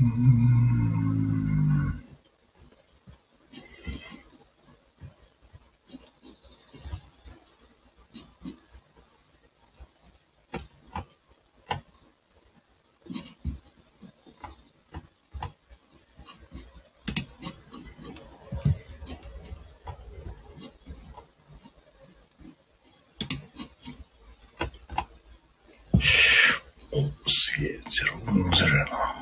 うん。すげえ、ゼロ、やな。